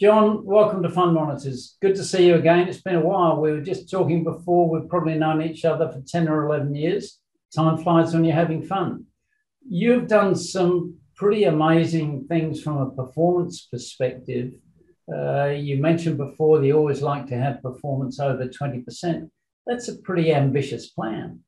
John, welcome to Fund Monitors. Good to see you again. It's been a while. We were just talking before, we've probably known each other for 10 or 11 years. Time flies when you're having fun. You've done some pretty amazing things from a performance perspective. Uh, you mentioned before you always like to have performance over 20%. That's a pretty ambitious plan.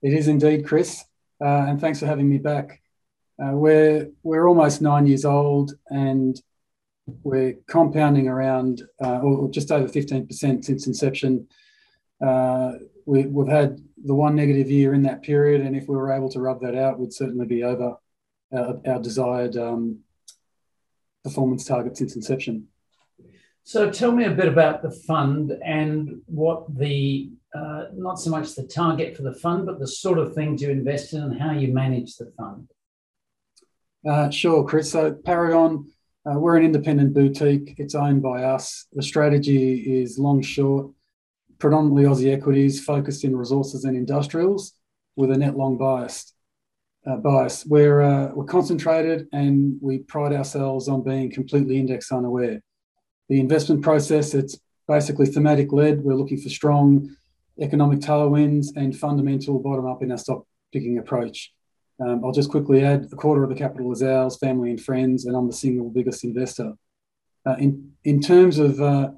It is indeed, Chris. Uh, and thanks for having me back. Uh, we're, we're almost nine years old and we're compounding around uh, or just over 15% since inception. Uh, we, have had the one negative year in that period, and if we were able to rub that out, we'd certainly be over our, our desired um, performance target since inception. So, tell me a bit about the fund and what the uh, not so much the target for the fund, but the sort of things you invest in and how you manage the fund. Uh, sure, Chris. So, Paragon, uh, we're an independent boutique. It's owned by us. The strategy is long short predominantly Aussie equities focused in resources and industrials with a net long bias. Uh, bias. We're, uh, we're concentrated and we pride ourselves on being completely index unaware. The investment process, it's basically thematic led. We're looking for strong economic tailwinds and fundamental bottom up in our stock picking approach. Um, I'll just quickly add a quarter of the capital is ours, family and friends, and I'm the single biggest investor. Uh, in, in terms of uh,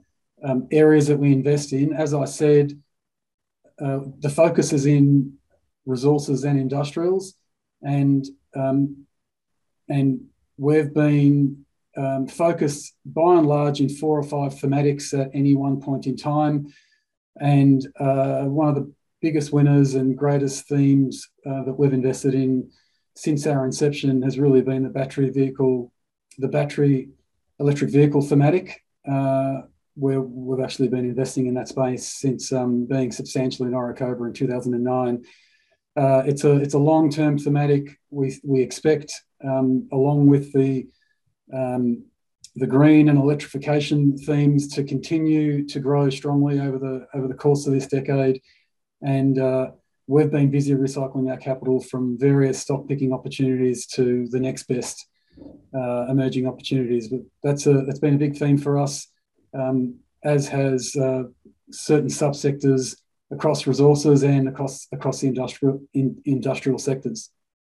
um, areas that we invest in. As I said, uh, the focus is in resources and industrials, and um, and we've been um, focused by and large in four or five thematics at any one point in time. And uh, one of the biggest winners and greatest themes uh, that we've invested in since our inception has really been the battery vehicle, the battery electric vehicle thematic. Uh, where we've actually been investing in that space since um, being substantially in Orocobre in 2009. Uh, it's a it's a long term thematic. We we expect um, along with the um, the green and electrification themes to continue to grow strongly over the over the course of this decade, and uh, we've been busy recycling our capital from various stock picking opportunities to the next best uh, emerging opportunities. But that's a that's been a big theme for us um, as has uh, certain subsectors across resources and across across the industrial in, industrial sectors.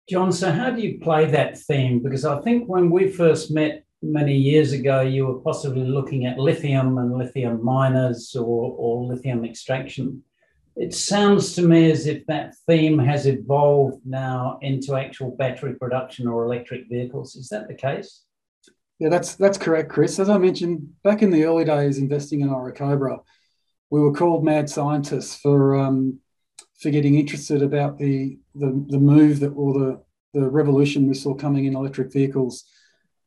John, so how do you play that theme? Because I think when we first met many years ago, you were possibly looking at lithium and lithium miners or, or lithium extraction. It sounds to me as if that theme has evolved now into actual battery production or electric vehicles. Is that the case? Yeah, that's that's correct, Chris. As I mentioned back in the early days, investing in Orocobre, we were called mad scientists for um, for getting interested about the the, the move that or the the revolution we saw coming in electric vehicles.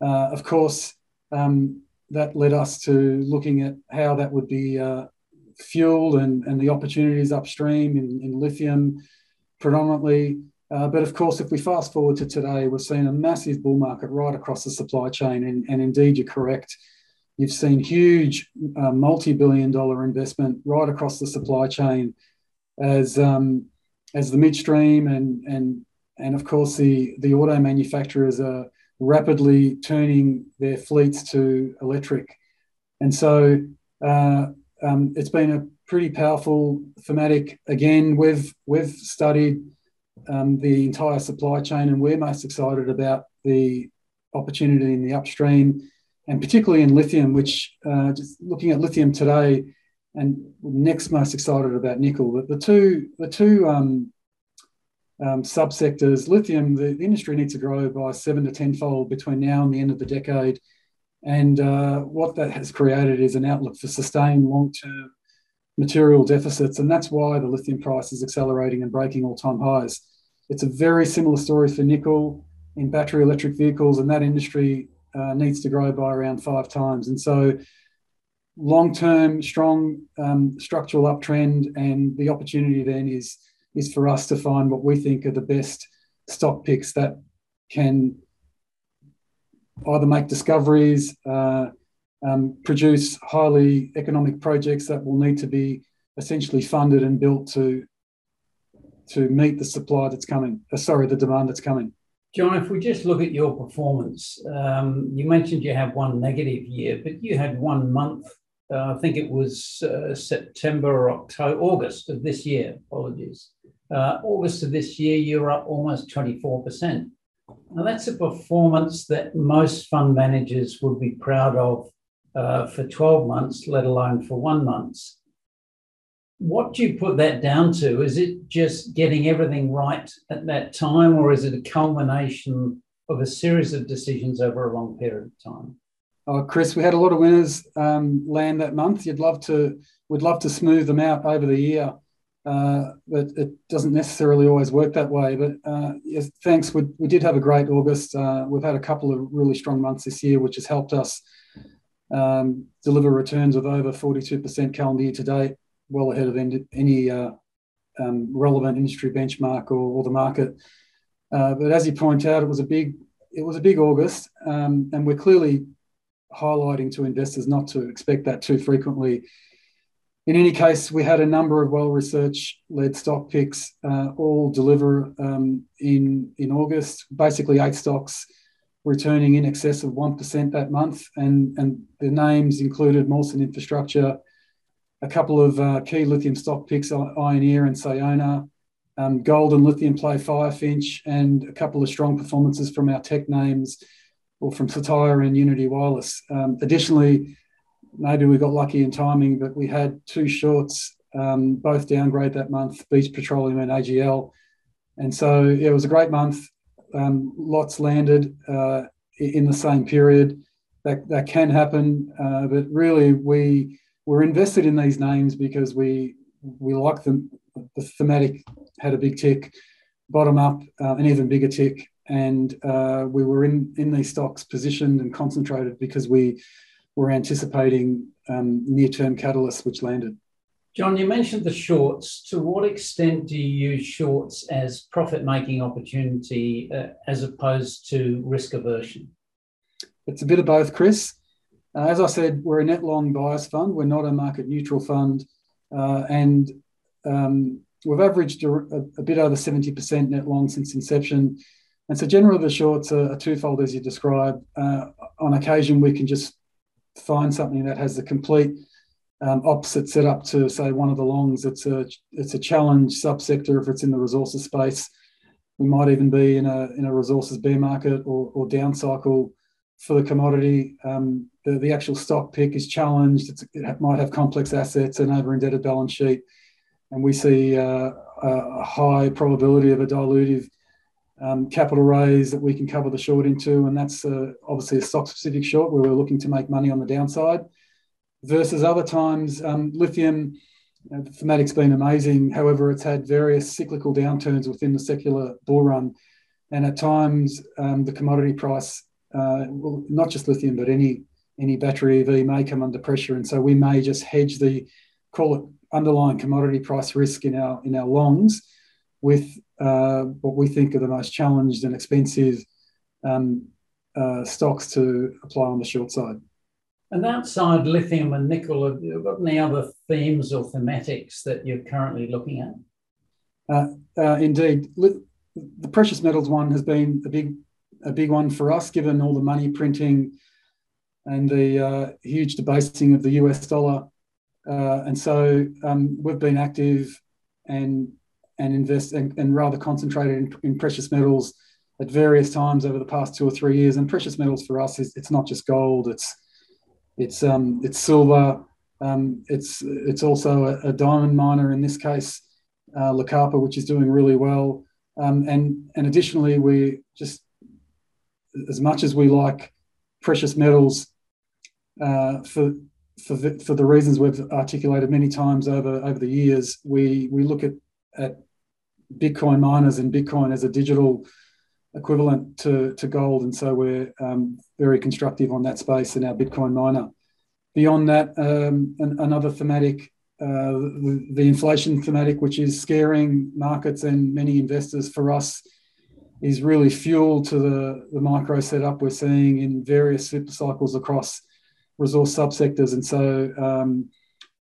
Uh, of course, um, that led us to looking at how that would be uh, fueled and, and the opportunities upstream in, in lithium, predominantly uh, but of course, if we fast forward to today, we're seeing a massive bull market right across the supply chain. And, and indeed, you're correct. You've seen huge uh, multi billion dollar investment right across the supply chain as, um, as the midstream and, and, and of course, the, the auto manufacturers are rapidly turning their fleets to electric. And so uh, um, it's been a pretty powerful thematic. Again, we've, we've studied um, the entire supply chain, and we're most excited about the opportunity in the upstream, and particularly in lithium. Which uh, just looking at lithium today, and next most excited about nickel. But the two the two um, um, subsectors, lithium, the, the, industry needs to grow by seven to tenfold between now and the end of the decade. And uh, what that has created is an outlook for sustained long term material deficits. And that's why the lithium price is accelerating and breaking all time highs. It's a very similar story for nickel in battery electric vehicles, and that industry uh, needs to grow by around five times. And so, long term, strong um, structural uptrend, and the opportunity then is is for us to find what we think are the best stock picks that can either make discoveries, uh, um, produce highly economic projects that will need to be essentially funded and built to to meet the supply that's coming. Uh, sorry, the demand that's coming. John, if we just look at your performance, um, you mentioned you have one negative year, but you had one month. Uh, I think it was uh, September or October, August of this year. Apologies. Uh, August of this year, you're up almost 24%. Now, that's a performance that most fund managers would be proud of uh, for 12 months, let alone for one month. What do you put that down to? Is it just getting everything right at that time, or is it a culmination of a series of decisions over a long period of time? Oh, Chris, we had a lot of winners um, land that month. You'd love to, we'd love to smooth them out over the year, uh, but it doesn't necessarily always work that way. But uh, yes, thanks. We, we did have a great August. Uh, we've had a couple of really strong months this year, which has helped us um, deliver returns of over 42% calendar year to date, well ahead of any, uh, um, relevant industry benchmark or, or the market. Uh, but as you point out, it was a big it was a big August, um, and we're clearly highlighting to investors not to expect that too frequently. In any case, we had a number of well-researched led stock picks uh, all deliver um, in in August. Basically, eight stocks returning in excess of 1% that month. And, and the names included Mawson Infrastructure, a couple of uh, key lithium stock picks, Ioneer and Sayona, um, gold and lithium play Firefinch, and a couple of strong performances from our tech names or from Cettire and Uniti Wireless. Um, additionally, maybe we got lucky in timing, but we had two shorts um, both downgrade that month, Beach Petroleum and AGL. And so it was a great month um, lots landed uh, in the same period. That, that can happen, uh, but really we we're invested in these names because we we like them. The thematic had a big tick, bottom up, uh, an even bigger tick, and uh, we were in in these stocks positioned and concentrated because we were anticipating um, near term catalysts which landed. John, you mentioned the shorts. To what extent do you use shorts as profit making opportunity uh, as opposed to risk aversion? It's a bit of both, Chris. Uh, as I said, we're a net long bias fund. We're not a market neutral fund. Uh, and um, we've averaged a, a, bit over 70% net long since inception. And so, generally, the shorts are, are twofold, as you described. Uh, on occasion, we can just find something that has the complete um, opposite setup to say one of the longs. It's a it's a challenge subsector if it's in the resources space. We might even be in a in a resources bear market or, or down cycle for the commodity. Um, the, the actual stock pick is challenged. It's, it might have complex assets and over indebted balance sheet, and we see uh, a high probability of a dilutive um, capital raise that we can cover the short into, and that's uh, obviously a stock specific short where we're looking to make money on the downside versus other times, um, lithium, you know, the thematic's been amazing. However, it's had various cyclical downturns within the secular bull run. And at times, um, the commodity price, uh, well, not just lithium, but any any battery EV may come under pressure. And so we may just hedge the, call it underlying commodity price risk in our in our longs with uh, what we think are the most challenged and expensive um, uh, stocks to apply on the short side. And outside lithium and nickel, have you got any other themes or thematics that you're currently looking at? Uh, uh, indeed, the precious metals one has been a big, a big one for us, given all the money printing and the uh, huge debasing of the US dollar. Uh, and so um, we've been active and and invest and, and rather concentrated in, in, precious metals at various times over the past two or three years. And precious metals for us is it's not just gold; it's it's um, it's silver. Um, it's it's also a, a, diamond miner in this case, uh, Lucapa, which is doing really well. Um, and and additionally, we just as much as we like precious metals uh, for for the, for the reasons we've articulated many times over over the years, we we look at at Bitcoin miners and Bitcoin as a digital equivalent to, to gold. And so we're um, very constructive on that space in our Bitcoin miner. Beyond that, um, an, another thematic, uh, the, the, inflation thematic, which is scaring markets and many investors for us, is really fuel to the, the micro setup we're seeing in various super cycles across resource subsectors. And so, um,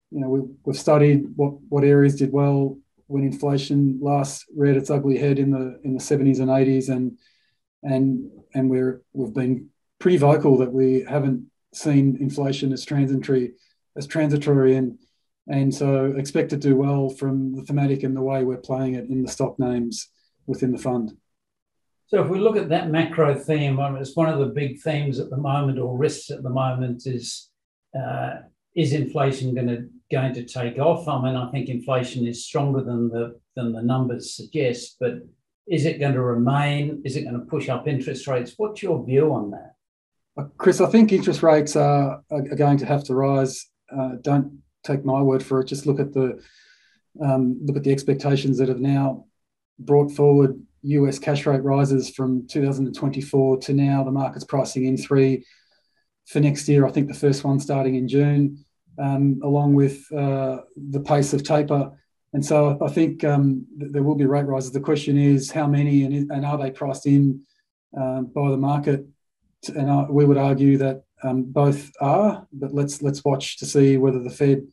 you know, we, we've studied what, what areas did well when inflation last reared its ugly head in the in the 70s and 80s and and and we're we've been pretty vocal that we haven't seen inflation as transitory as transitory and and so expect to do well from the thematic and the way we're playing it in the stock names within the fund. So if we look at that macro theme, it's one of the big themes at the moment, or risks at the moment, is uh, is inflation going to going to take off? I mean, I think inflation is stronger than the than the numbers suggest, but is it going to remain? Is it going to push up interest rates? What's your view on that? Uh, Chris, I think interest rates are, are going to have to rise. Uh, don't take my word for it. Just look at the um, look at the expectations that have now brought forward US cash rate rises from 2024 to now. The market's pricing in three for next year. I think the first one starting in June, um, along with uh, the pace of taper. And so I think um, there will be rate rises. The question is how many and, and are they priced in uh, by the market? And I, we would argue that um, both are, but let's let's watch to see whether the Fed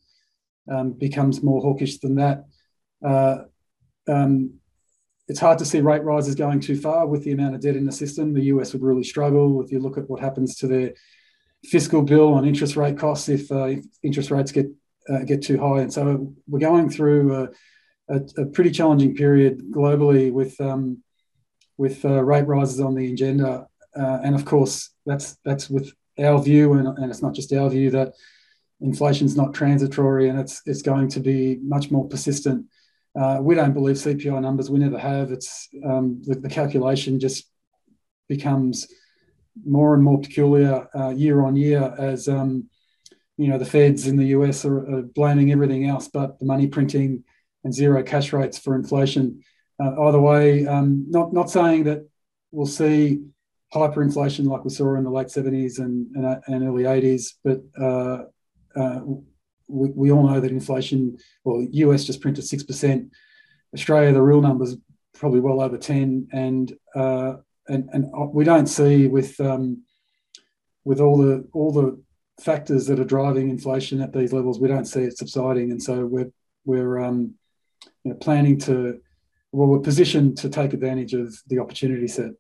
um, becomes more hawkish than that. Uh, um, it's hard to see rate rises going too far with the amount of debt in the system. The US would really struggle if you look at what happens to their fiscal bill on interest rate costs if, uh, interest rates get uh, get too high. And so we're going through a, a, a pretty challenging period globally with um, with uh, rate rises on the agenda. Uh, and of course, that's that's with our view, and, and it's not just our view that inflation's not transitory and it's it's going to be much more persistent uh, we don't believe CPI numbers. We never have. It's um, the, the, calculation just becomes more and more peculiar uh, year on year as um, you know the Feds in the US are, are, blaming everything else but the money printing and zero cash rates for inflation. Uh, either way, um, not not saying that we'll see hyperinflation like we saw in the late 70s and, and, and early 80s, but uh, uh, we, we all know that inflation, well, US just printed 6%. Australia, the real numbers probably well over 10. And, uh, and, and we don't see with, um, with all the, all the factors that are driving inflation at these levels, we don't see it subsiding. And so we're, we're um, you know, planning to, well, we're positioned to take advantage of the opportunity set.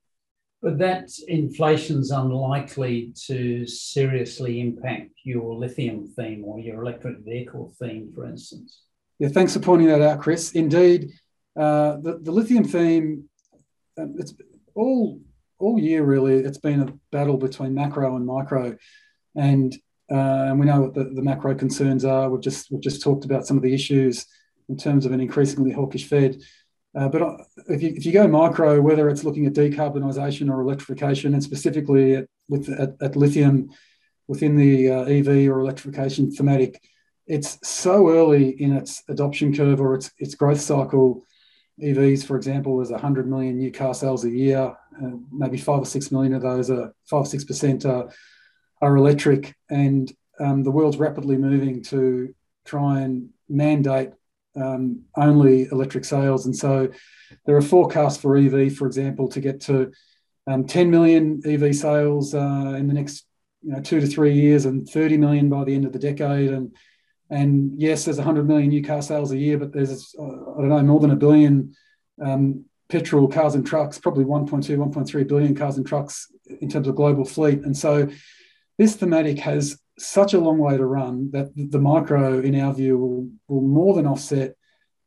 But that inflation's unlikely to seriously impact your lithium theme or your electric vehicle theme, for instance. Yeah, thanks for pointing that out, Chris. Indeed, uh, the, the lithium theme, um, it's all all year really. It's been a battle between macro and micro, and uh, and we know what the, the macro concerns are. We've just we've just talked about some of the issues in terms of an increasingly hawkish Fed. Uh, but uh, if you, if you go micro, whether it's looking at decarbonisation or electrification, and specifically at, with at, at lithium within the uh, EV or electrification thematic, it's so early in its adoption curve or its its growth cycle. EVs, for example, is 100 million new car sales a year. Uh, maybe five or six million of those are five or six percent are, are electric, and um, the world's rapidly moving to try and mandate um, only electric sales. And so there are forecasts for EV, for example, to get to um, 10 million EV sales uh, in the next you know, two to three years and 30 million by the end of the decade. And and yes, there's 100 million new car sales a year, but there's, uh, I don't know, more than a billion um, petrol cars and trucks, probably 1.2, 1.3 billion cars and trucks in terms of global fleet. And so this thematic has such a long way to run that the micro, in our view, will, will more than offset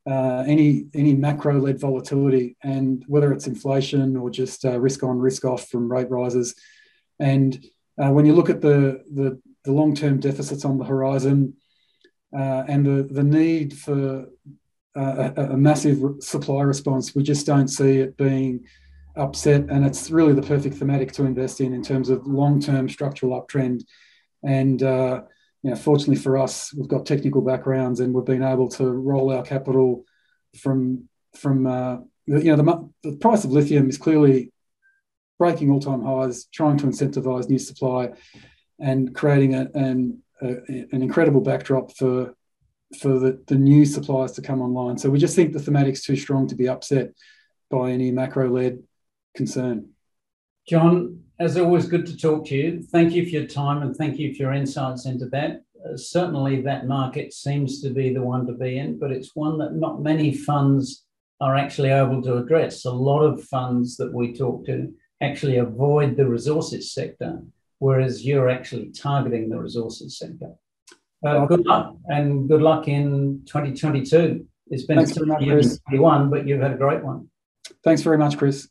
uh, any any macro led volatility, and whether it's inflation or just uh, risk on, risk off from rate rises. And uh, when you look at the the, the long term deficits on the horizon uh, and the the need for uh, a, a massive supply response, we just don't see it being upset, and it's really the perfect thematic to invest in in terms of long term structural uptrend. And uh, you know, fortunately for us, we've got technical backgrounds and we've been able to roll our capital from from uh, you know the, the price of lithium is clearly breaking all time highs, trying to incentivize new supply, and creating a, an a, an incredible backdrop for for the, the new suppliers to come online. So we just think the thematic's too strong to be upset by any macro led concern. John, as always, good to talk to you. Thank you for your time and thank you for your insights into that. Uh, certainly, that market seems to be the one to be in, but it's one that not many funds are actually able to address. A lot of funds that we talk to actually avoid the resources sector, whereas you're actually targeting the resources sector. Uh, good luck and good luck in 2022. It's been Thanks a year in 2021, but you've had a great one. Thanks very much, Chris.